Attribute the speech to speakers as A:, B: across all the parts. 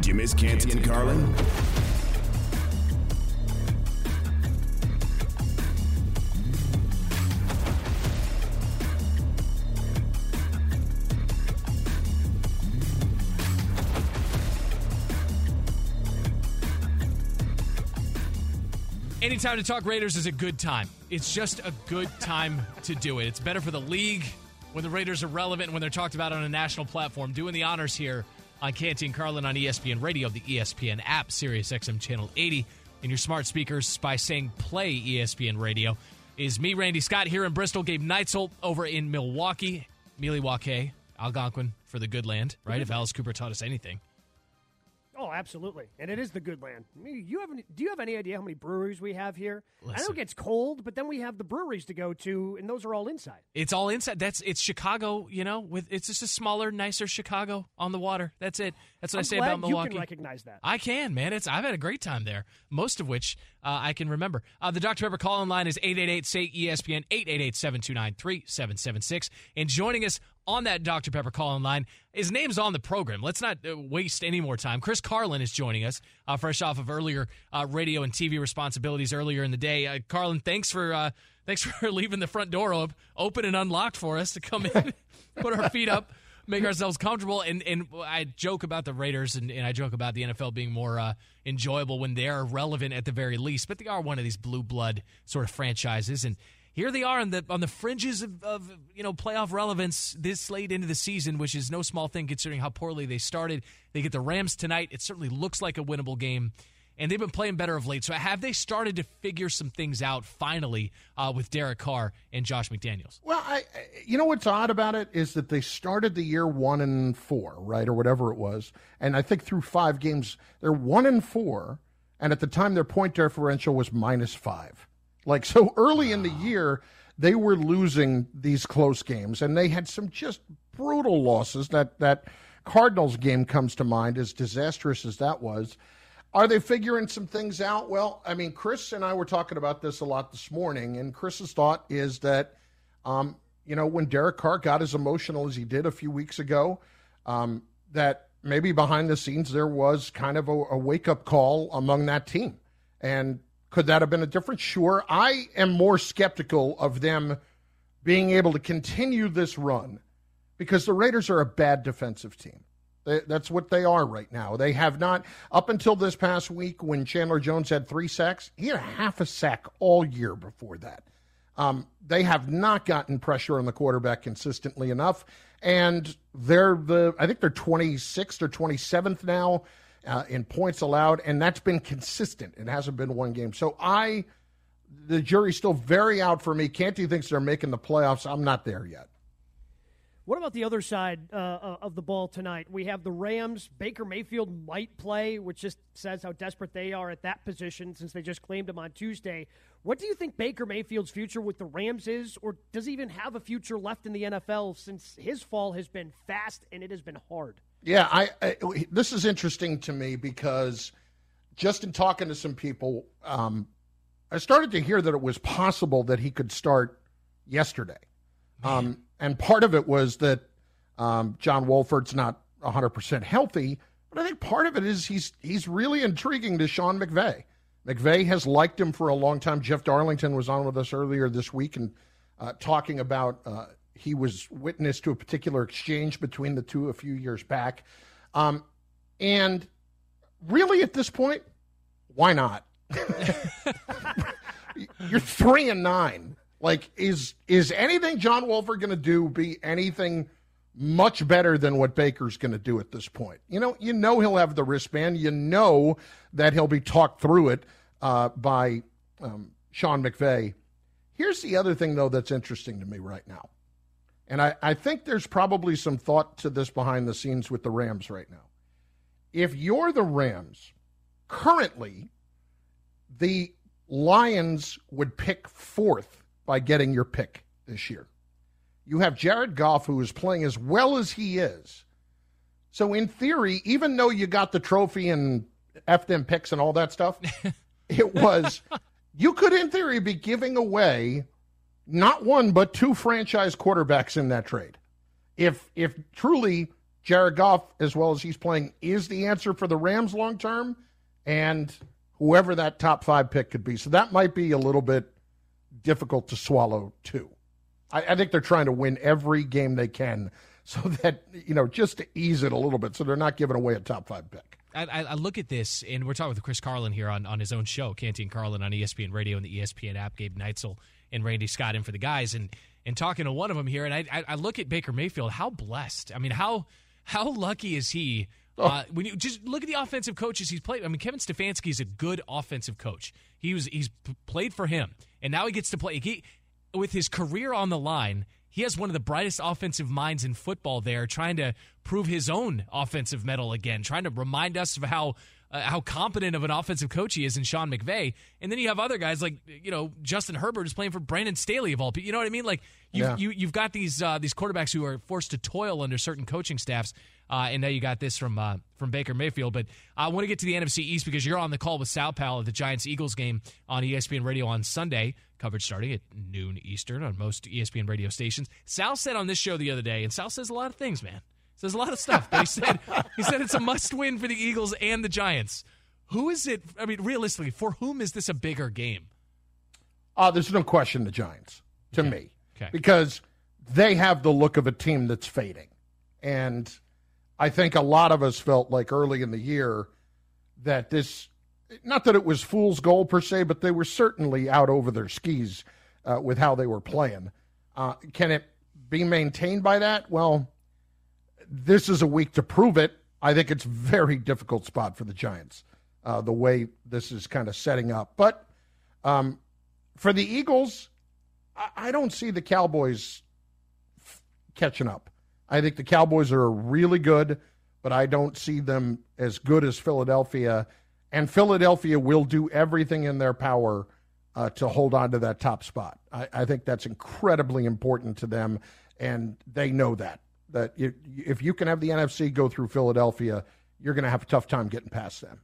A: Did you miss Canty and Carlin?
B: Anytime to talk Raiders is a good time. It's just a good time to do it. It's better for the league when the Raiders are relevant and when they're talked about on a national platform. Doing the honors here on Canty and Carlin on ESPN Radio, the ESPN app, Sirius XM Channel 80, and your smart speakers by saying play ESPN Radio. Is me, Randy Scott, here in Bristol, Gabe Neitzel over in Milwaukee, Milwaukee, Algonquin for the good land, right? Mm-hmm. If Alice Cooper taught us anything.
C: Oh, absolutely, and it is the good land. I mean, you have any, do you have any idea how many breweries we have here? I know it gets cold, but then we have the breweries to go to, and those are all inside.
B: It's all inside. That's it's Chicago, you know, with it's just a smaller, nicer Chicago on the water. That's it. That's what
C: I'm
B: I say about Milwaukee.
C: You can recognize that.
B: I can, man. It's I've had a great time there. Most of which uh, I can remember. Uh, the Dr Pepper call in line is 888 say ESPN 888-729-3776. And joining us on that Dr Pepper call in line, his name's on the program. Let's not uh, waste any more time. Chris Carlin is joining us, uh, fresh off of earlier uh, radio and TV responsibilities earlier in the day. Uh, Carlin, thanks for uh, thanks for leaving the front door op- open and unlocked for us to come in, put our feet up make ourselves comfortable. And and I joke about the Raiders and, and I joke about the NFL being more uh, enjoyable when they're relevant at the very least. But they are one of these blue blood sort of franchises, and here they are on the on the fringes of, of you know playoff relevance this late into the season, which is no small thing considering how poorly they started. They get the Rams tonight. It certainly looks like a winnable game. And they've been playing better of late. So have they started to figure some things out finally uh, with Derek Carr and Josh McDaniels?
D: Well, I, you know what's odd about it is that they started the year one and four, right, or whatever it was, and I think through five games they're one and four, and at the time their point differential was minus five. Like so early in the year, they were losing these close games, and they had some just brutal losses. That that Cardinals game comes to mind, as disastrous as that was. Are they figuring some things out? Well, I mean, Chris and I were talking about this a lot this morning, and Chris's thought is that, um, you know, when Derek Carr got as emotional as he did a few weeks ago, um, that maybe behind the scenes there was kind of a, a wake up call among that team. And could that have been a difference? Sure. I am more skeptical of them being able to continue this run because the Raiders are a bad defensive team. They, that's what they are right now. They have not, up until this past week when Chandler Jones had three sacks, he had half a sack all year before that. Um, they have not gotten pressure on the quarterback consistently enough, and they're the I think they're 26th or 27th now uh, in points allowed, and that's been consistent. It hasn't been one game. So I, the jury's still very out for me. Canty thinks they're making the playoffs. I'm not there yet.
C: What about the other side uh, uh, of the ball tonight? We have the Rams. Baker Mayfield might play, which just says how desperate they are at that position since they just claimed him on Tuesday. What do you think Baker Mayfield's future with the Rams is, or does he even have a future left in the NFL since his fall has been fast and it has been hard?
D: Yeah, I, I this is interesting to me because just in talking to some people, um, I started to hear that it was possible that he could start yesterday. Um, and part of it was that um, John Wolford's not 100% healthy, but I think part of it is he's he's really intriguing to Sean McVay. McVay has liked him for a long time. Jeff Darlington was on with us earlier this week and uh, talking about uh, he was witness to a particular exchange between the two a few years back. Um, and really, at this point, why not? You're three and nine. Like, is is anything John Wolford going to do be anything much better than what Baker's going to do at this point? You know, you know he'll have the wristband. You know that he'll be talked through it uh, by um, Sean McVay. Here's the other thing, though, that's interesting to me right now. And I, I think there's probably some thought to this behind the scenes with the Rams right now. If you're the Rams, currently, the Lions would pick fourth by getting your pick this year. You have Jared Goff, who is playing as well as he is. So, in theory, even though you got the trophy and F them picks and all that stuff, it was, you could, in theory, be giving away not one, but two franchise quarterbacks in that trade. If, if truly Jared Goff, as well as he's playing, is the answer for the Rams long term, and whoever that top five pick could be. So that might be a little bit difficult to swallow too. I, I think they're trying to win every game they can, so that you know just to ease it a little bit, so they're not giving away a top five pick.
B: I, I, look at this, and we're talking with Chris Carlin here on, on his own show, Canty and Carlin on ESPN Radio and the ESPN app. Gabe Neitzel and Randy Scott in for the guys, and and talking to one of them here, and I, I look at Baker Mayfield. How blessed! I mean, how how lucky is he? Oh. Uh, when you just look at the offensive coaches he's played, I mean, Kevin Stefanski is a good offensive coach. He was he's played for him, and now he gets to play. He, with his career on the line, he has one of the brightest offensive minds in football there, trying to prove his own offensive mettle again, trying to remind us of how uh, how competent of an offensive coach he is in Sean McVay. And then you have other guys like you know Justin Herbert is playing for Brandon Staley of all people. You know what I mean? Like you yeah. you you've got these uh, these quarterbacks who are forced to toil under certain coaching staffs. Uh, and now you got this from uh, from Baker Mayfield. But I want to get to the NFC East because you're on the call with Sal Pal at the Giants Eagles game on ESPN Radio on Sunday. Coverage starting at noon Eastern on most ESPN radio stations. Sal said on this show the other day, and Sal says a lot of things, man. Says a lot of stuff. But he said he said it's a must win for the Eagles and the Giants. Who is it? I mean, realistically, for whom is this a bigger game?
D: Uh, there's no question the Giants to okay. me. Okay. Because they have the look of a team that's fading. And I think a lot of us felt like early in the year that this, not that it was fool's gold per se, but they were certainly out over their skis uh, with how they were playing. Uh, can it be maintained by that? Well, this is a week to prove it. I think it's very difficult spot for the Giants, uh, the way this is kind of setting up. But um, for the Eagles, I, I don't see the Cowboys f- catching up. I think the Cowboys are really good, but I don't see them as good as Philadelphia. And Philadelphia will do everything in their power uh, to hold on to that top spot. I, I, think that's incredibly important to them, and they know that. That if you can have the NFC go through Philadelphia, you're going to have a tough time getting past them.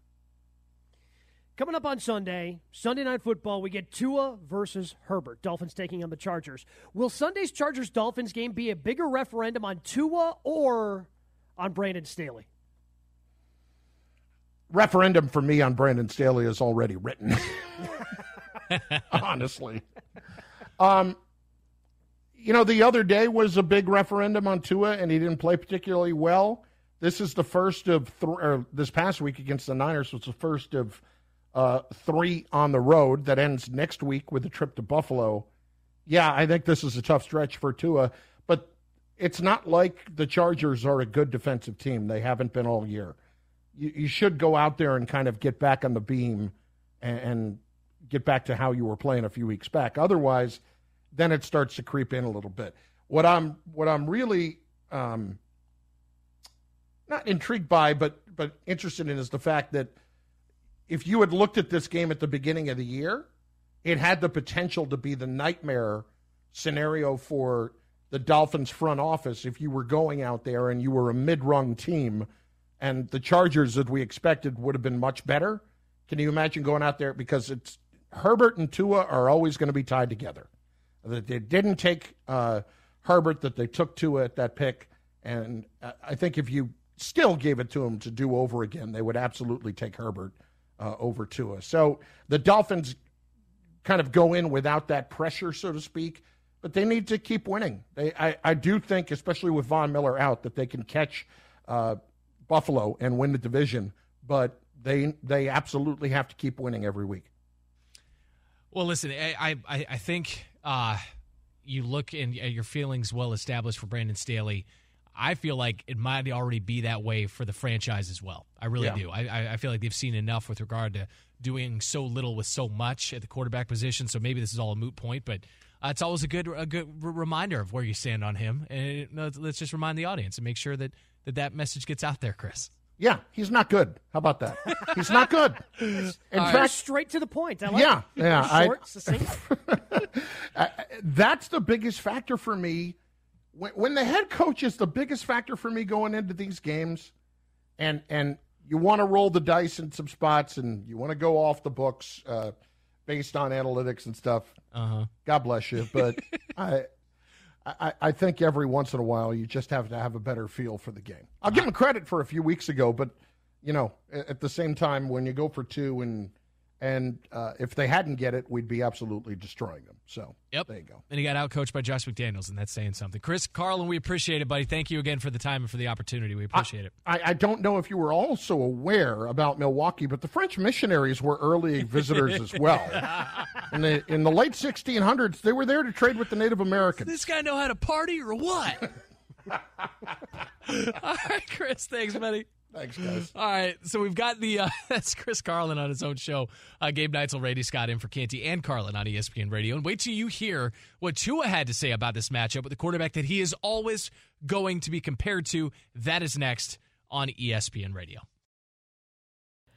C: Coming up on Sunday, Sunday Night Football, we get Tua versus Herbert. Dolphins taking on the Chargers. Will Sunday's Chargers Dolphins game be a bigger referendum on Tua or on Brandon Staley?
D: Referendum for me on Brandon Staley is already written. Honestly. Um, you know, the other day was a big referendum on Tua, and he didn't play particularly well. This is the first of th- or this past week against the Niners was the first of uh, three on the road that ends next week with a trip to Buffalo. Yeah, I think this is a tough stretch for Tua, but it's not like the Chargers are a good defensive team. They haven't been all year. You, you should go out there and kind of get back on the beam and, and get back to how you were playing a few weeks back. Otherwise, then it starts to creep in a little bit. What I'm what I'm really um, not intrigued by, but but interested in is the fact that if you had looked at this game at the beginning of the year, it had the potential to be the nightmare scenario for the Dolphins front office if you were going out there and you were a mid-rung team and the Chargers that we expected would have been much better. Can you imagine going out there because it's Herbert and Tua are always going to be tied together. That they didn't take uh, Herbert, that they took Tua at that pick, and I think if you still gave it to him to do over again, they would absolutely take Herbert uh, over Tua. So the Dolphins kind of go in without that pressure, so to speak, but they need to keep winning. They, I, I do think, especially with Von Miller out, that they can catch uh, Buffalo and win the division, but they they absolutely have to keep winning every week.
B: Well, listen, I I, I think uh, you look and your feelings well established for Brandon Staley. I feel like it might already be that way for the franchise as well. I really yeah. do. I, I feel like they've seen enough with regard to doing so little with so much at the quarterback position. So maybe this is all a moot point, but uh, it's always a good a good reminder of where you stand on him. And let's just remind the audience and make sure that that, that message gets out there, Chris.
D: Yeah, he's not good. How about that? He's not good.
C: In fact, right. straight to the point. I like
D: yeah,
C: it.
D: yeah.
C: Short, I, succinct.
D: that's the biggest factor for me when, when the head coach is the biggest factor for me going into these games, and and you want to roll the dice in some spots, and you want to go off the books uh, based on analytics and stuff.
B: Uh-huh.
D: God bless you, but I I, I, think every once in a while you just have to have a better feel for the game. I'll give him credit for a few weeks ago, but you know, at the same time, when you go for two and and uh, if they hadn't get it, we'd be absolutely destroying them. So
B: yep.
D: there you go.
B: And he got outcoached by Josh McDaniels, and that's saying something. Chris Carlin, we appreciate it, buddy. Thank you again for the time and for the opportunity. We appreciate
D: I,
B: it.
D: I, I, don't know if you were also aware about Milwaukee, but the French missionaries were early visitors as well. In the in the late 1600s, they were there to trade with the Native Americans.
B: Does this guy know how to party or what? All right, Chris. Thanks, buddy.
D: Thanks, guys.
B: All right, so we've got the uh, that's Chris Carlin on his own show. Uh, Gabe Neitzel, Randy Scott in for Canty and Carlin on ESPN Radio. And wait till you hear what Tua had to say about this matchup with the quarterback that he is always going to be compared to. That is next on ESPN Radio.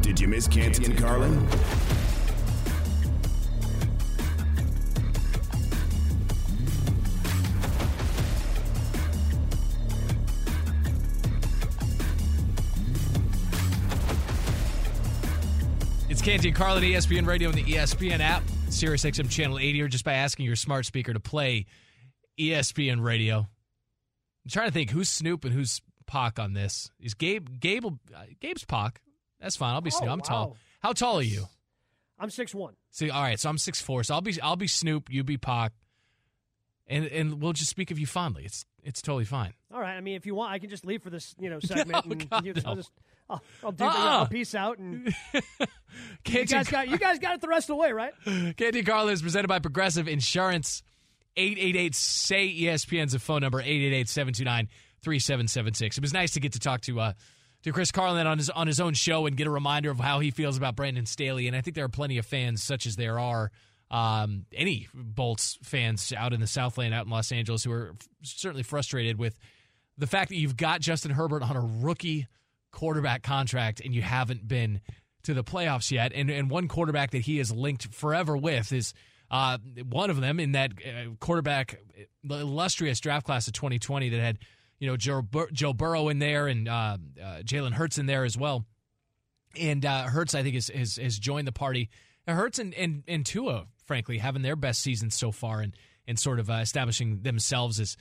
E: Did you miss Canty and Carlin?
B: It's Canty and Carlin, ESPN Radio, and the ESPN app, Sirius XM Channel 80, or just by asking your smart speaker to play ESPN Radio. I'm trying to think who's Snoop and who's Pac on this. Is Gabe Gabe uh, Gabe's Pac? That's fine. I'll be
C: oh,
B: Snoop. I'm
C: wow.
B: tall. How tall are you?
C: I'm six one.
B: See, all right, so I'm six four. So I'll be I'll be Snoop. You be Pac, and and we'll just speak of you fondly. It's it's totally fine.
C: All right. I mean, if you want, I can just leave for this, you know, segment.
B: No,
C: and
B: God,
C: you,
B: no.
C: I'll just, I'll, I'll do.
B: Uh-uh.
C: I'll peace out, and you guys got you guys got it the rest of the way, right?
B: Canty and Carlin is presented by Progressive Insurance. 888 say ESPN's a phone number 888 729 3776. It was nice to get to talk to uh to Chris Carlin on his on his own show and get a reminder of how he feels about Brandon Staley. And I think there are plenty of fans, such as there are um, any Bolts fans out in the Southland, out in Los Angeles, who are f- certainly frustrated with the fact that you've got Justin Herbert on a rookie quarterback contract and you haven't been to the playoffs yet. And and one quarterback that he is linked forever with is uh, one of them in that uh, quarterback, the illustrious draft class of 2020 that had you know Joe, Bur- Joe Burrow in there and uh, uh, Jalen Hurts in there as well. And uh, Hurts, I think, has, has joined the party. Hurts and, and and Tua, frankly, having their best season so far and and sort of uh, establishing themselves as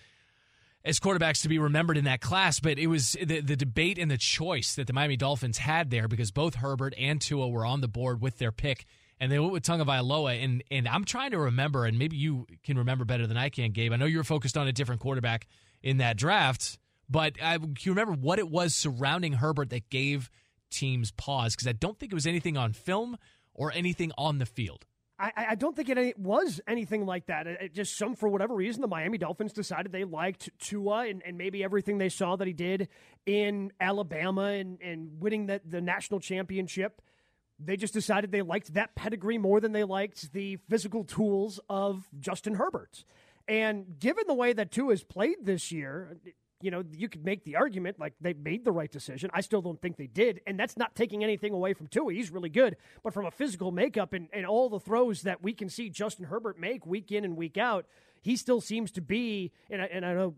B: as quarterbacks to be remembered in that class. But it was the the debate and the choice that the Miami Dolphins had there because both Herbert and Tua were on the board with their pick, and they went with Tagovailoa. And and I'm trying to remember, and maybe you can remember better than I can, Gabe. I know you were focused on a different quarterback in that draft, but I, can you remember what it was surrounding Herbert that gave teams pause? Because I don't think it was anything on film or anything on the field.
C: I, I don't think it was anything like that. It, it just some for whatever reason the Miami Dolphins decided they liked Tua and, and maybe everything they saw that he did in Alabama and, and winning the, the national championship. They just decided they liked that pedigree more than they liked the physical tools of Justin Herbert. And given the way that Tua has played this year, you know, you could make the argument like they made the right decision. I still don't think they did. And that's not taking anything away from Tua. He's really good. But from a physical makeup and, and all the throws that we can see Justin Herbert make week in and week out, he still seems to be, and I, and I know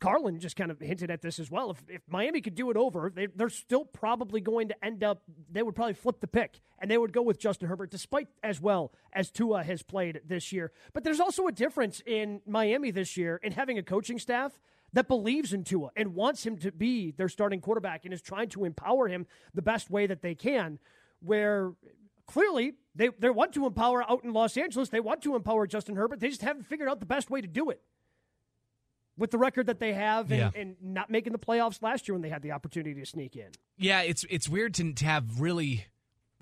C: Carlin just kind of hinted at this as well. If, if Miami could do it over, they, they're still probably going to end up, they would probably flip the pick and they would go with Justin Herbert, despite as well as Tua has played this year. But there's also a difference in Miami this year in having a coaching staff that believes in Tua and wants him to be their starting quarterback and is trying to empower him the best way that they can. Where clearly they, they want to empower out in Los Angeles, they want to empower Justin Herbert. They just haven't figured out the best way to do it. With the record that they have and,
B: Yeah.
C: and not making the playoffs last year when they had the opportunity to sneak in.
B: Yeah, it's it's weird to, to have really,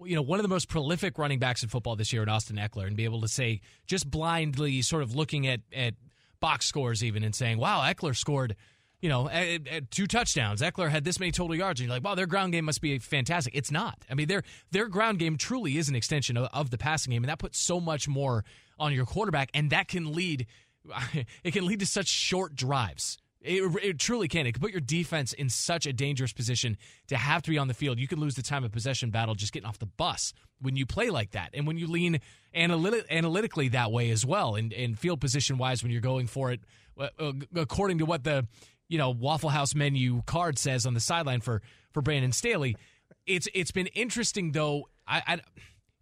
B: you know, one of the most prolific running backs in football this year in Austin Ekeler, and be able to say just blindly, sort of looking at at box scores even and saying, "Wow, Ekeler scored." You know, at, at two touchdowns. Ekeler had this many total yards, and you're like, "Wow, their ground game must be fantastic." It's not. I mean, their their ground game truly is an extension of, of the passing game, and that puts so much more on your quarterback, and that can lead. It can lead to such short drives. It, it truly can. It can put your defense in such a dangerous position to have to be on the field. You can lose the time of possession battle just getting off the bus when you play like that, and when you lean analytic, analytically that way as well, and, and field position wise when you're going for it uh, uh, according to what the you know Waffle House menu card says on the sideline for for Brandon Staley. It's it's been interesting though. I, I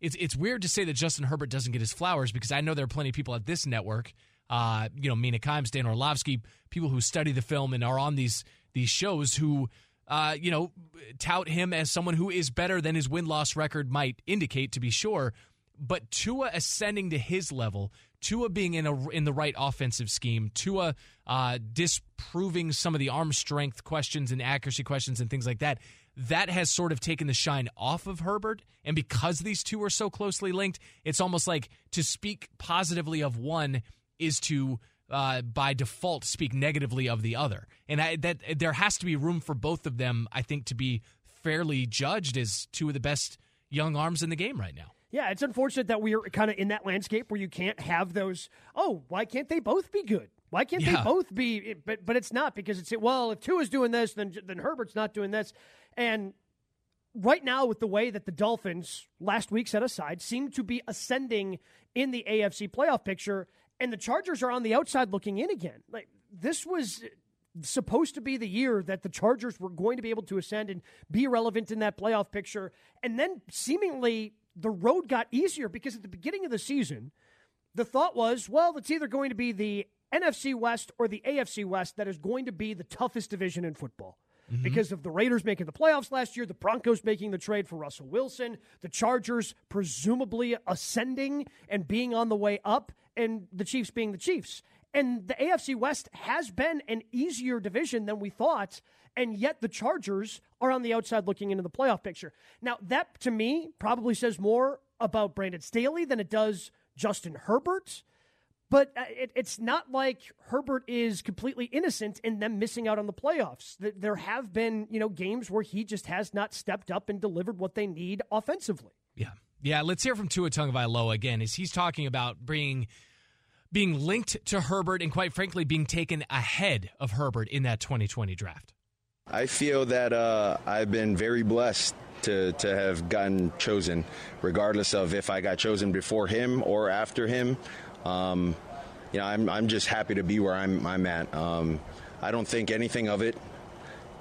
B: it's it's weird to say that Justin Herbert doesn't get his flowers because I know there are plenty of people at this network, uh, you know, Mina Kimes, Dan Orlovsky, people who study the film and are on these these shows who, uh, you know, tout him as someone who is better than his win loss record might indicate, to be sure. But Tua ascending to his level, Tua being in a in the right offensive scheme, Tua uh, disproving some of the arm strength questions and accuracy questions and things like that. That has sort of taken the shine off of Herbert, and because these two are so closely linked, it's almost like to speak positively of one is to uh, by default speak negatively of the other, and I, that there has to be room for both of them. I think to be fairly judged as two of the best young arms in the game right now.
C: Yeah, it's unfortunate that we're kind of in that landscape where you can't have those. Oh, why can't they both be good? Why can't
B: Yeah.
C: they both be? But but it's not because it's well, if two is doing this, then then Herbert's not doing this, and right now with the way that the Dolphins last week set aside seem to be ascending in the AFC playoff picture, and the Chargers are on the outside looking in again. Like this was supposed to be the year that the Chargers were going to be able to ascend and be relevant in that playoff picture. And then seemingly the road got easier because at the beginning of the season, the thought was, well, it's either going to be the NFC West or the AFC West that is going to be the toughest division in football. Mm-hmm. Because of the Raiders making the playoffs last year, the Broncos making the trade for Russell Wilson, the Chargers presumably ascending and being on the way up, and the Chiefs being the Chiefs. And the AFC West has been an easier division than we thought, and yet the Chargers are on the outside looking into the playoff picture. Now, that to me probably says more about Brandon Staley than it does Justin Herbert. But uh, it, it's not like Herbert is completely innocent in them missing out on the playoffs. There have been, you know, games where he just has not stepped up and delivered what they need offensively.
B: Yeah. Yeah, let's hear from Tua Tagovailoa again as he's talking about being being linked to Herbert and quite frankly being taken ahead of Herbert in that 2020 draft.
F: I feel that uh, I've been very blessed to, to have gotten chosen, regardless of if I got chosen before him or after him. Um, you know, I'm, I'm just happy to be where I'm, I'm at. Um, I don't think anything of it.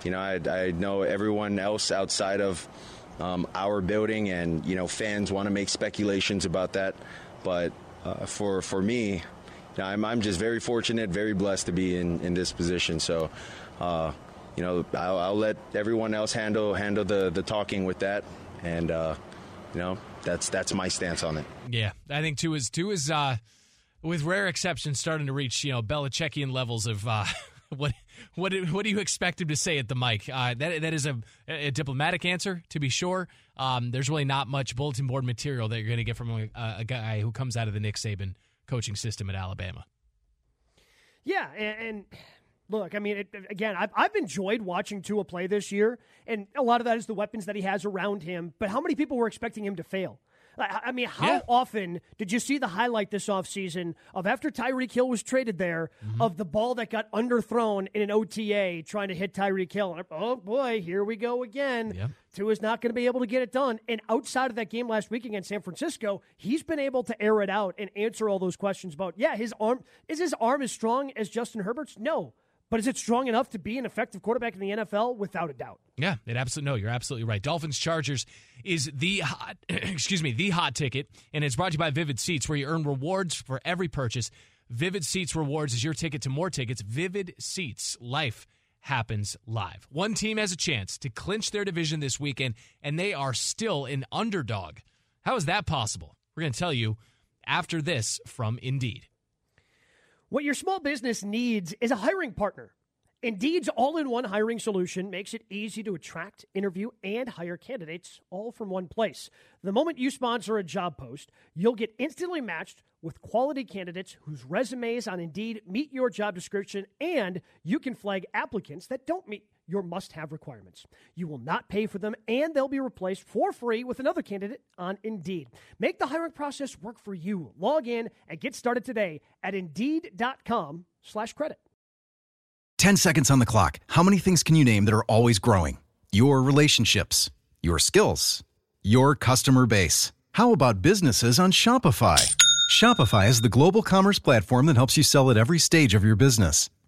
F: You know, I, I know everyone else outside of um, our building and, you know, fans want to make speculations about that. But uh, for, for me, I'm, I'm just very fortunate, very blessed to be in, in this position. So, uh, you know, I'll, I'll let everyone else handle handle the, the talking with that, and uh, you know, that's that's my stance on it.
B: Yeah, I think Tua is Tua is uh, with rare exceptions starting to reach you know Belichickian levels of uh, what what do- what do you expect him to say at the mic? Uh, that that is a, a diplomatic answer to be sure. Um, there's really not much bulletin board material that you're going to get from a, a guy who comes out of the Nick Saban coaching system at Alabama.
C: Yeah, and, and look, I mean, it, again, I've, I've enjoyed watching Tua play this year, and a lot of that is the weapons that he has around him. But how many people were expecting him to fail? I I mean, how
B: Yeah.
C: often did you see the highlight this offseason of after Tyreek Hill was traded there, mm-hmm. of the ball that got underthrown in an OTA trying to hit Tyreek Hill? And, oh boy, here we go again.
B: Yep.
C: Tua's not going to be able to get it done. And outside of that game last week against San Francisco, he's been able to air it out and answer all those questions about, yeah, his arm is his arm as strong as Justin Herbert's? No. But is it strong enough to be an effective quarterback in the NFL? Without a doubt.
B: Yeah, it absolutely no, you're absolutely right. Dolphins Chargers is the hot excuse me, the hot ticket, and it's brought to you by Vivid Seats, where you earn rewards for every purchase. Vivid Seats rewards is your ticket to more tickets. Vivid Seats, life happens live. One team has a chance to clinch their division this weekend, and they are still an underdog. How is that possible? We're going to tell you after this from Indeed.
C: What your small business needs is a hiring partner. Indeed's all in one hiring solution makes it easy to attract, interview, and hire candidates all from one place. The moment you sponsor a job post, you'll get instantly matched with quality candidates whose resumes on Indeed meet your job description, and you can flag applicants that don't meet your must have requirements. You will not pay for them, and they'll be replaced for free with another candidate on Indeed. Make the hiring process work for you. Log in and get started today at Indeed.com slash credit.
G: 10 seconds on the clock. How many things can you name that are always growing? Your relationships, your skills, your customer base. How about businesses on Shopify? Shopify is the global commerce platform that helps you sell at every stage of your business.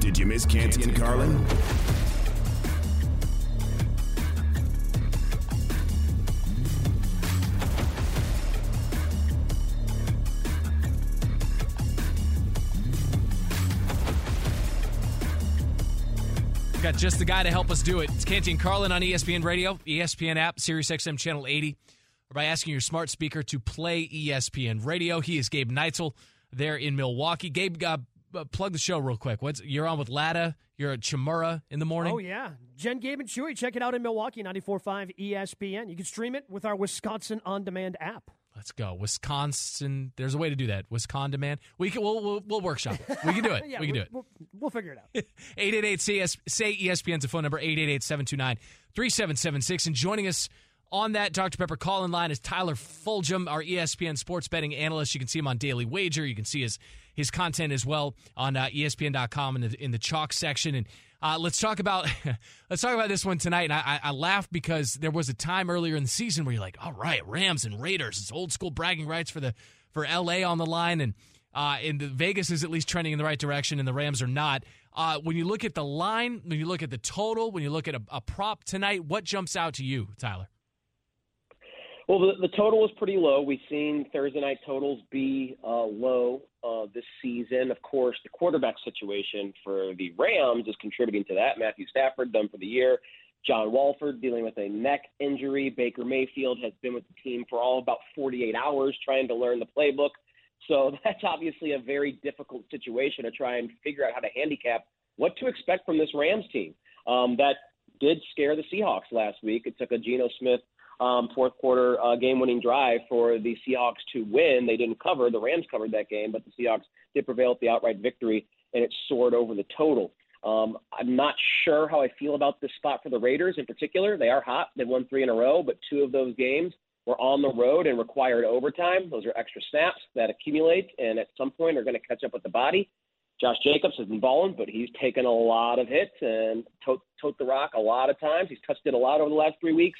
E: Did you miss Canty and Carlin?
B: Got just the guy to help us do it. It's Canty and Carlin on ESPN Radio, ESPN app, Sirius XM Channel 80, or by asking your smart speaker to play ESPN Radio. He is Gabe Neitzel there in Milwaukee. Gabe, uh, uh, plug the show real quick. What's You're on with Lada. You're at Chamura in the morning.
C: Oh, yeah. Jen, Gabe, and Chewy. Check it out in Milwaukee, 94.5 ESPN. You can stream it with our Wisconsin On Demand app.
B: Let's go. Wisconsin. There's a way to do that. Wisconsin demand. We can. We'll, we'll, we'll workshop it. We can do it.
C: yeah,
B: we can do it.
C: We'll, we'll figure it out.
B: 888 CS, say ESPN's a phone number 888 729 3776. And joining us on that Dr. Pepper call in line is Tyler Fulghum, our ESPN sports betting analyst. You can see him on Daily Wager. You can see his his content as well on uh, ESPN.com in the in the chalk section. And uh, let's talk about let's talk about this one tonight. And I, I, I laugh because there was a time earlier in the season where you're like, all right, Rams and Raiders. It's old school bragging rights for the for LA on the line, and uh, and the Vegas is at least trending in the right direction, and the Rams are not. Uh, when you look at the line, when you look at the total, when you look at a, a prop tonight, what jumps out to you, Tyler?
H: Well, the, the total was pretty low. We've seen Thursday night totals be uh, low uh, this season. Of course, the quarterback situation for the Rams is contributing to that. Matthew Stafford done for the year. John Wolford dealing with a neck injury. Baker Mayfield has been with the team for all about 48 hours trying to learn the playbook. So that's obviously a very difficult situation to try and figure out how to handicap what to expect from this Rams team. Um, that did scare the Seahawks last week. It took a Geno Smith um, fourth quarter uh, game winning drive for the Seahawks to win. They didn't cover. The Rams covered that game, but the Seahawks did prevail at the outright victory, and it soared over the total. Um, I'm not sure how I feel about this spot for the Raiders in particular. They are hot. They've won three in a row, but two of those games were on the road and required overtime. Those are extra snaps that accumulate and at some point are going to catch up with the body. Josh Jacobs has been balling, but he's taken a lot of hits and tote, tote the rock a lot of times. He's touched it a lot over the last three weeks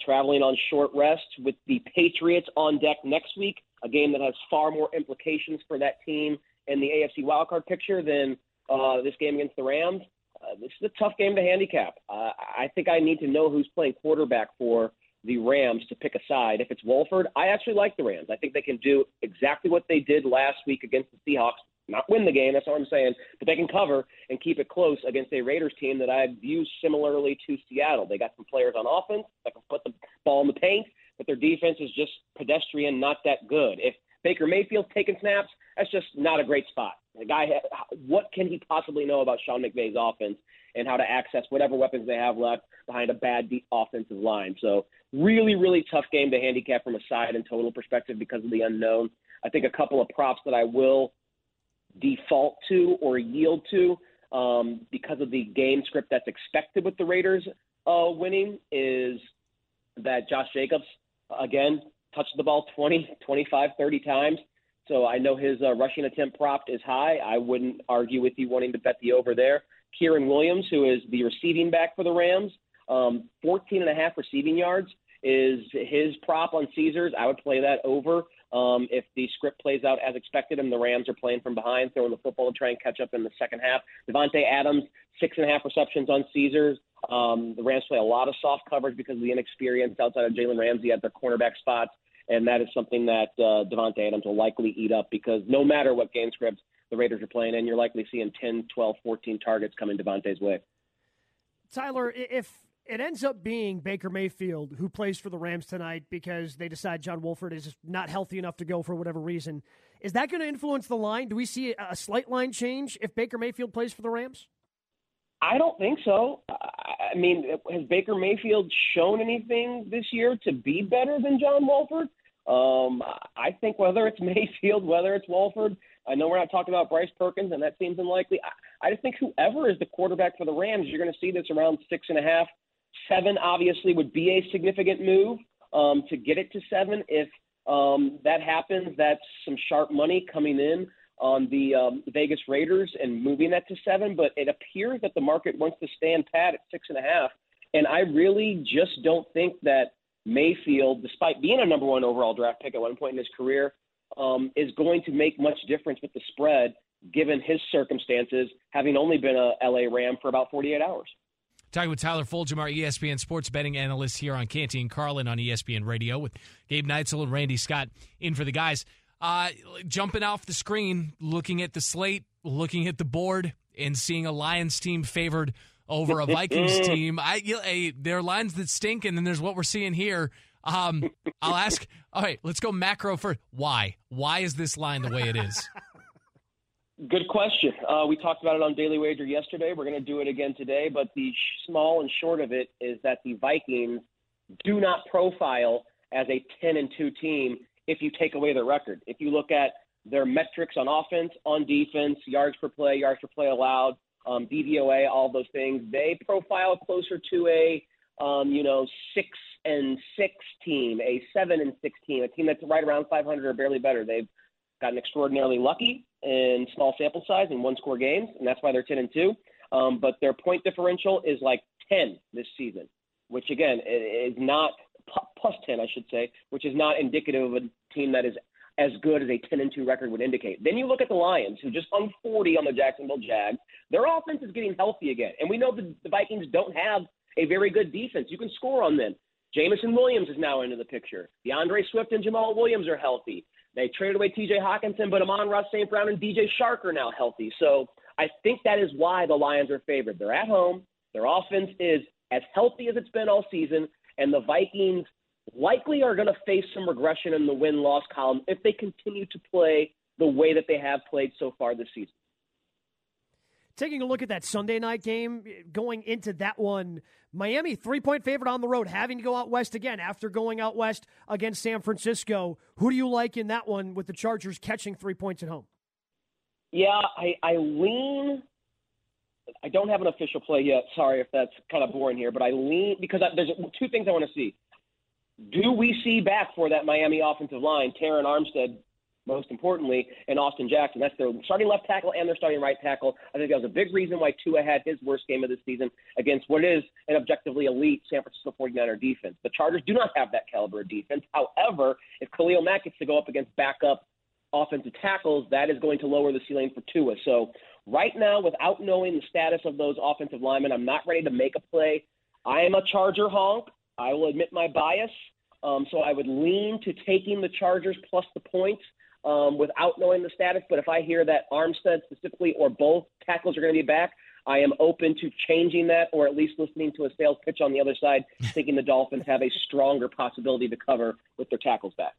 H: traveling on short rest with the Patriots on deck next week, a game that has far more implications for that team in the AFC wildcard picture than uh, this game against the Rams. Uh, this is a tough game to handicap. Uh, I think I need to know who's playing quarterback for the Rams to pick a side. If it's Wolford, I actually like the Rams. I think they can do exactly what they did last week against the Seahawks not win the game. That's what I'm saying. But they can cover and keep it close against a Raiders team that I view similarly to Seattle. They got some players on offense that can put the ball in the paint, but their defense is just pedestrian, not that good. If Baker Mayfield's taking snaps, that's just not a great spot. The guy, what can he possibly know about Sean McVay's offense and how to access whatever weapons they have left behind a bad de- offensive line? So really, really tough game to handicap from a side and total perspective because of the unknown. I think a couple of props that I will default to or yield to. um, because of the game script that's expected with the Raiders uh, winning is that Josh Jacobs, again, touched the ball 20, 25, 30 times. So I know his uh, rushing attempt prop is high. I wouldn't argue with you wanting to bet the over there. Kyren Williams, who is the receiving back for the Rams, um, 14 and a half receiving yards is his prop on Caesars. I would play that over. Um, if the script plays out as expected and the Rams are playing from behind, throwing the football to try and catch up in the second half. Davante Adams, six and a half receptions on Caesars. Um, the Rams play a lot of soft coverage because of the inexperience outside of Jalen Ramsey at their cornerback spots, and that is something that uh, Davante Adams will likely eat up because no matter what game script the Raiders are playing in, you're likely seeing 10, 12, 14 targets coming Davante's way.
C: Tyler, if it ends up being Baker Mayfield who plays for the Rams tonight because they decide John Wolford is not healthy enough to go for whatever reason. Is that going to influence the line? Do we see a slight line change if Baker Mayfield plays for the Rams?
H: I don't think so. I mean, has Baker Mayfield shown anything this year to be better than John Wolford? Um, I think whether it's Mayfield, whether it's Wolford, I know we're not talking about Bryce Perkins, and that seems unlikely. I, I just think whoever is the quarterback for the Rams, you're going to see this around six and a half, Seven obviously would be a significant move um, to get it to seven. If um, that happens, that's some sharp money coming in on the um, Vegas Raiders and moving that to seven. But it appears that the market wants to stand pat at six and a half. And I really just don't think that Mayfield, despite being a number one overall draft pick at one point in his career, um, is going to make much difference with the spread given his circumstances, having only been a LA Ram for about 48 hours.
B: Talking with Tyler Fulghum, ESPN sports betting analyst here on Canty and Carlin on ESPN Radio with Gabe Neitzel and Randy Scott in for the guys. Uh, jumping off the screen, looking at the slate, looking at the board, and seeing a Lions team favored over a Vikings team. I, I there are lines that stink, and then there's what we're seeing here. Um, I'll ask. All right, let's go macro for why. Why is this line the way it is?
H: Good question. Uh, we talked about it on Daily Wager yesterday. We're going to do it again today. But the small and short of it is that the Vikings do not profile as a 10 and 2 team if you take away their record. If you look at their metrics on offense, on defense, yards per play, yards per play allowed, um, DVOA, all those things, they profile closer to a um, you know six and six team, a seven and six team, a team that's right around 500 or barely better. They've gotten extraordinarily lucky in small sample size in one score games, and that's why they're 10 and 2. Um, but their point differential is like 10 this season, which again is not plus 10, I should say, which is not indicative of a team that is as good as a 10 and 2 record would indicate. Then you look at the Lions, who just hung 40 on the Jacksonville Jags. Their offense is getting healthy again, and we know the, the Vikings don't have a very good defense. You can score on them. Jameson Williams is now into the picture. D'Andre Swift and Jamaal Williams are healthy. They traded away TJ Hockenson, but Amon-Ra St. Brown and DJ Chark are now healthy. So I think that is why the Lions are favored. They're at home. Their offense is as healthy as it's been all season, and the Vikings likely are going to face some regression in the win loss column if they continue to play the way that they have played so far this season.
C: Taking a look at that Sunday night game, going into that one, Miami three point favorite on the road, having to go out west again after going out west against San Francisco. Who do you like in that one with the Chargers catching three points at home?
H: Yeah, I, I lean. I don't have an official play yet. Sorry if that's kind of boring here, but I lean because I, there's two things I want to see. Do we see back for that Miami offensive line, Terron Armstead most importantly, and Austin Jackson. That's their starting left tackle and their starting right tackle. I think that was a big reason why Tua had his worst game of the season against what is an objectively elite San Francisco 49er defense. The Chargers do not have that caliber of defense. However, if Khalil Mack gets to go up against backup offensive tackles, that is going to lower the ceiling for Tua. So right now, without knowing the status of those offensive linemen, I'm not ready to make a play. I am a Charger honk. I will admit my bias. Um, so I would lean to taking the Chargers plus the points um, without knowing the status. But if I hear that Armstead specifically or both tackles are going to be back, I am open to changing that or at least listening to a sales pitch on the other side, thinking the Dolphins have a stronger possibility to cover with their tackles back.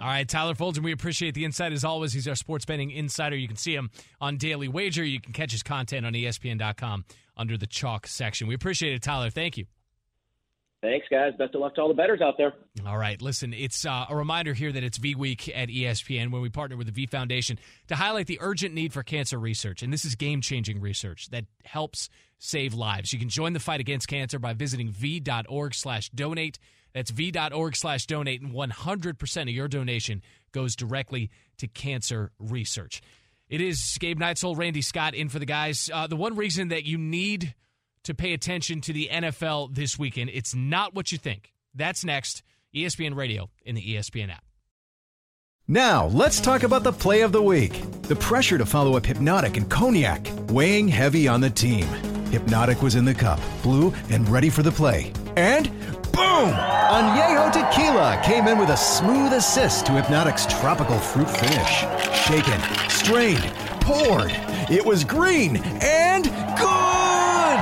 B: All right, Tyler Fulghum, we appreciate the insight as always. He's our sports betting insider. You can see him on Daily Wager. You can catch his content on ESPN.com under the chalk section. We appreciate it, Tyler. Thank you.
H: Thanks, guys. Best of luck to all the betters out there.
B: All right. Listen, it's uh, a reminder here that it's V Week at ESPN when we partner with the V Foundation to highlight the urgent need for cancer research. And this is game changing research that helps save lives. You can join the fight against cancer by visiting v.org slash donate. That's v.org slash donate. And 100% of your donation goes directly to cancer research. It is Gabe Neitzel, Randy Scott in for the guys. Uh, the one reason that you need to pay attention to the NFL this weekend. It's not what you think. That's next. ESPN Radio in the ESPN app.
G: Now, let's talk about the play of the week. The pressure to follow up Hypnotic and Cognac, weighing heavy on the team. Hypnotic was in the cup, blue, and ready for the play. And boom! Añejo Tequila came in with a smooth assist to Hypnotic's tropical fruit finish. Shaken, strained, poured. It was green and good!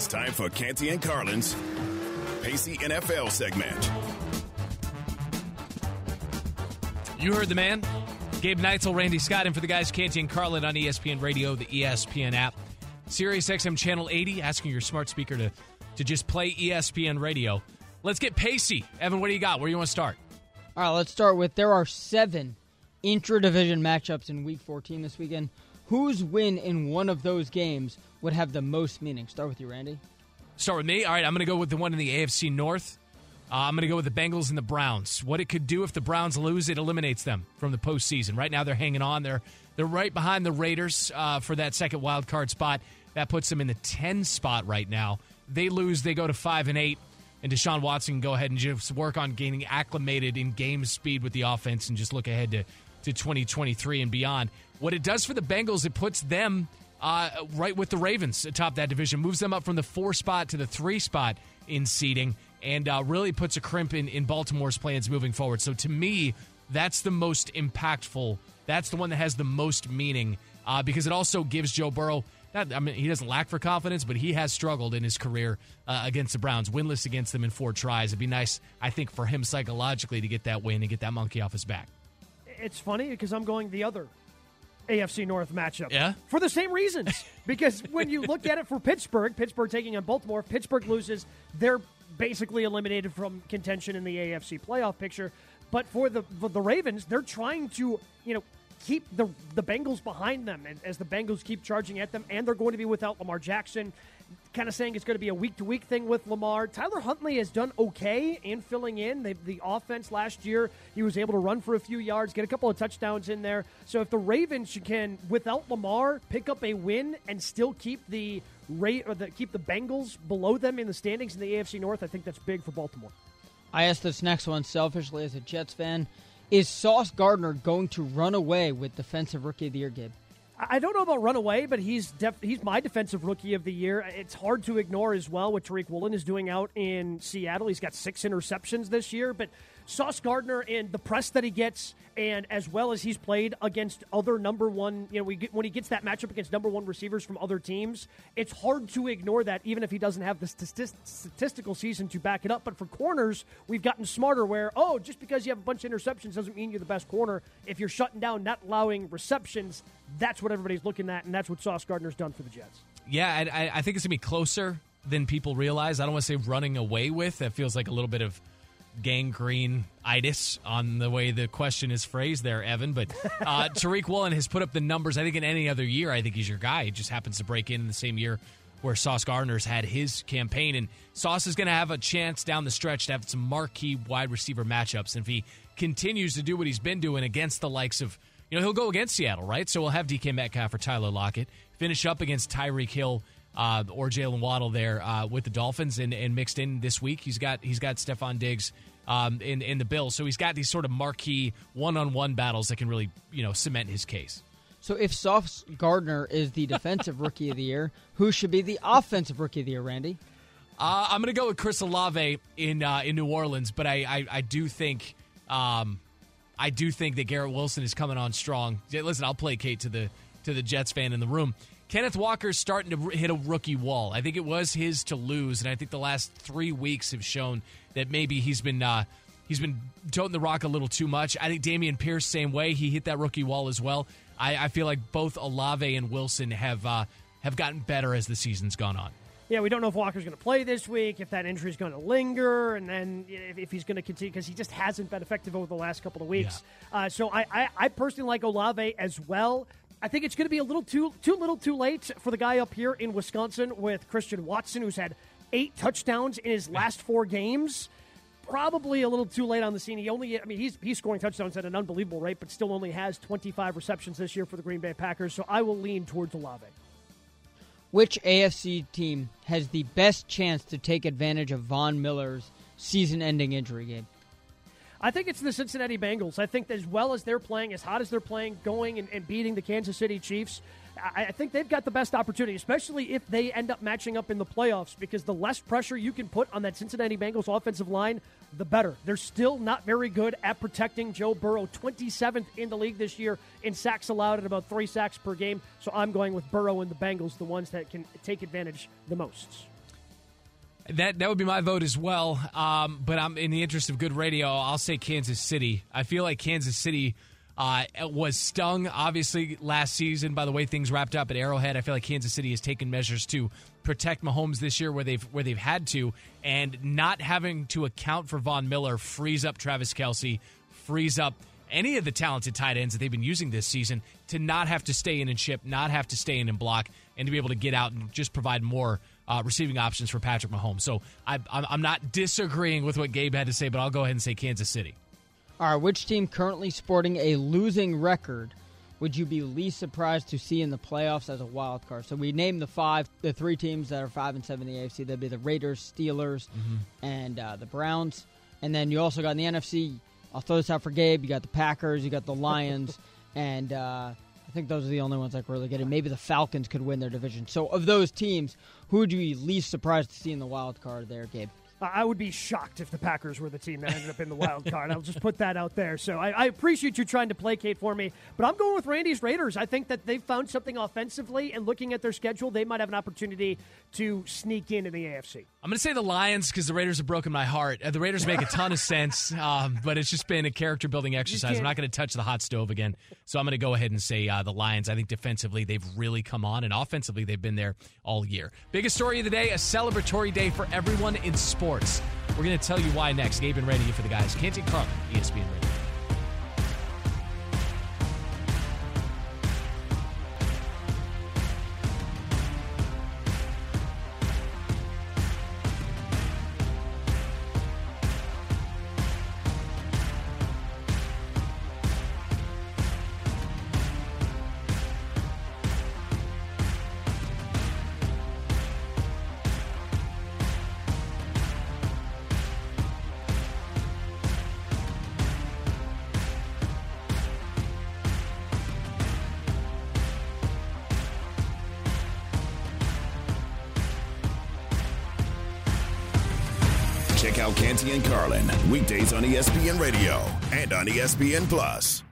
E: It's time for Canty and Carlin's Pacey NFL segment.
B: You heard the man. Gabe Neitzel, Randy Scott, and for the guys, Canty and Carlin on ESPN Radio, the ESPN app. Sirius XM Channel 80, asking your smart speaker to, to just play ESPN Radio. Let's get Pacey. Evan, what do you got? Where do you want to start?
I: All right, let's start with there are seven intra-division matchups in Week 14 this weekend. Whose win in one of those games would have the most meaning? Start with you, Randy.
B: Start with me. All right, I'm going to go with the one in the AFC North. Uh, I'm going to go with the Bengals and the Browns. What it could do if the Browns lose, it eliminates them from the postseason. Right now, they're hanging on. They're they're right behind the Raiders uh, for that second wild card spot. That puts them in the 10 spot right now. They lose, they go to five and eight, and Deshaun Watson can go ahead and just work on gaining acclimated in game speed with the offense and just look ahead to to 2023 and beyond. What it does for the Bengals, it puts them uh, right with the Ravens atop that division, moves them up from the four spot to the three spot in seeding, and uh, really puts a crimp in, in Baltimore's plans moving forward. So to me, that's the most impactful. That's the one that has the most meaning uh, because it also gives Joe Burrow. Not, I mean, he doesn't lack for confidence, but he has struggled in his career uh, against the Browns, winless against them in four tries. It'd be nice, I think, for him psychologically to get that win and get that monkey off his back.
C: It's funny because I'm going the other AFC North matchup.
B: Yeah?
C: For the same reasons. because when you look at it for Pittsburgh, Pittsburgh taking on Baltimore, Pittsburgh loses, they're basically eliminated from contention in the AFC playoff picture. But for the for the Ravens, they're trying to, you know, keep the the Bengals behind them and as the Bengals keep charging at them and they're going to be without Lamar Jackson kind of saying it's going to be a week to week thing with Lamar. Tyler Huntley has done okay in filling in. The offense last year, he was able to run for a few yards, get a couple of touchdowns in there. So if the Ravens can, without Lamar, pick up a win and still keep the rate or the, keep the Bengals below them in the standings in the AFC North, I think that's big for Baltimore.
I: I asked this next one selfishly as a Jets fan. Is Sauce Gardner going to run away with Defensive Rookie of the Year, Gabe?
C: I don't know about runaway, but he's def- he's my defensive rookie of the year. It's hard to ignore as well what Tariq Woolen is doing out in Seattle. He's got six interceptions this year, but Sauce Gardner and the press that he gets, and as well as he's played against other number one, you know, we get, when he gets that matchup against number one receivers from other teams, it's hard to ignore that, even if he doesn't have the statist- statistical season to back it up. But for corners, we've gotten smarter where, oh, just because you have a bunch of interceptions doesn't mean you're the best corner. If you're shutting down, not allowing receptions, that's what everybody's looking at, and that's what Sauce Gardner's done for the Jets.
B: Yeah, I, I think it's going to be closer than people realize. I don't want to say running away with. That feels like a little bit of gangrene itis on the way the question is phrased there, Evan. But uh, Tariq Woolen has put up the numbers. I think in any other year, I think he's your guy. He just happens to break in in the same year where Sauce Gardner's had his campaign. And Sauce is going to have a chance down the stretch to have some marquee wide receiver matchups. And if he continues to do what he's been doing against the likes of, you know, he'll go against Seattle, right? So we'll have DK Metcalf or Tyler Lockett finish up against Tyreek Hill. Uh, or Jaylen Waddle there uh, with the Dolphins, and, and mixed in this week, he's got he's got Stefon Diggs um, in in the Bills. So he's got these sort of marquee one on one battles that can really you know cement his case.
I: So if Sauce Gardner is the defensive rookie of the year, who should be the offensive rookie of the year, Randy?
B: Uh, I'm going to go with Chris Olave in uh, in New Orleans, but I I, I do think um, I do think that Garrett Wilson is coming on strong. Listen, I'll placate to the to the Jets fan in the room. Kenneth Walker's starting to hit a rookie wall. I think it was his to lose, and I think the last three weeks have shown that maybe he's been uh, he's been toting the rock a little too much. I think Dameon Pierce same way. He hit that rookie wall as well. I, I feel like both Olave and Wilson have uh, have gotten better as the season's gone on.
C: Yeah, we don't know if Walker's going to play this week, if that injury is going to linger, and then if, if he's going to continue because he just hasn't been effective over the last couple of weeks. Yeah. Uh, so I, I, I personally like Olave as well. I think it's going to be a little too too little too late for the guy up here in Wisconsin with Christian Watson, who's had eight touchdowns in his last four games. Probably a little too late on the scene. He only, I mean, he's he's scoring touchdowns at an unbelievable rate, but still only has 25 receptions this year for the Green Bay Packers. So I will lean towards Olave.
I: Which AFC team has the best chance to take advantage of Von Miller's season-ending injury game?
C: I think it's the Cincinnati Bengals. I think as well as they're playing, as hot as they're playing, going and, and beating the Kansas City Chiefs, I, I, think they've got the best opportunity, especially if they end up matching up in the playoffs, because the less pressure you can put on that Cincinnati Bengals offensive line, the better. They're still not very good at protecting Joe Burrow, 27th in the league this year in sacks allowed at about three sacks per game. So I'm going with Burrow and the Bengals, the ones that can take advantage the most.
B: That that would be my vote as well. Um, but I'm in the interest of good radio. I'll say Kansas City. I feel like Kansas City uh, was stung obviously last season by the way things wrapped up at Arrowhead. I feel like Kansas City has taken measures to protect Mahomes this year where they've where they've had to, and not having to account for Von Miller frees up Travis Kelce, frees up any of the talented tight ends that they've been using this season to not have to stay in and chip, not have to stay in and block, and to be able to get out and just provide more uh, receiving options for Patrick Mahomes. So I, I'm not disagreeing with what Gabe had to say, but I'll go ahead and say Kansas City.
I: All right, which team currently sporting a losing record would you be least surprised to see in the playoffs as a wild card? So we named the five, the three teams that are five and seven in the AFC. That'd be the Raiders, Steelers, mm-hmm. and uh, the Browns. And then you also got in the NFC. I'll throw this out for Gabe. You got the Packers, you got the Lions, and uh, I think those are the only ones could really get in. Maybe the Falcons could win their division. So, of those teams, who would you be least surprised to see in the wild card there, Gabe?
C: I would be shocked if the Packers were the team that ended up in the wild card. I'll just put that out there. So I, I, appreciate you trying to placate for me, but I'm going with Randy's Raiders. I think that they've found something offensively, and looking at their schedule, they might have an opportunity to sneak into the AFC.
B: I'm going to say the Lions because the Raiders have broken my heart. Uh, the Raiders make a ton of sense, um, but it's just been a character building exercise. I'm not going to touch the hot stove again, so I'm going to go ahead and say uh, the Lions. I think defensively they've really come on, and offensively they've been there all year. Biggest story of the day: a celebratory day for everyone in sports. We're going to tell you why next. Gabe and Randy for the guys. Canty Carlin, ESPN Radio.
E: Weekdays on ESPN Radio and on ESPN Plus.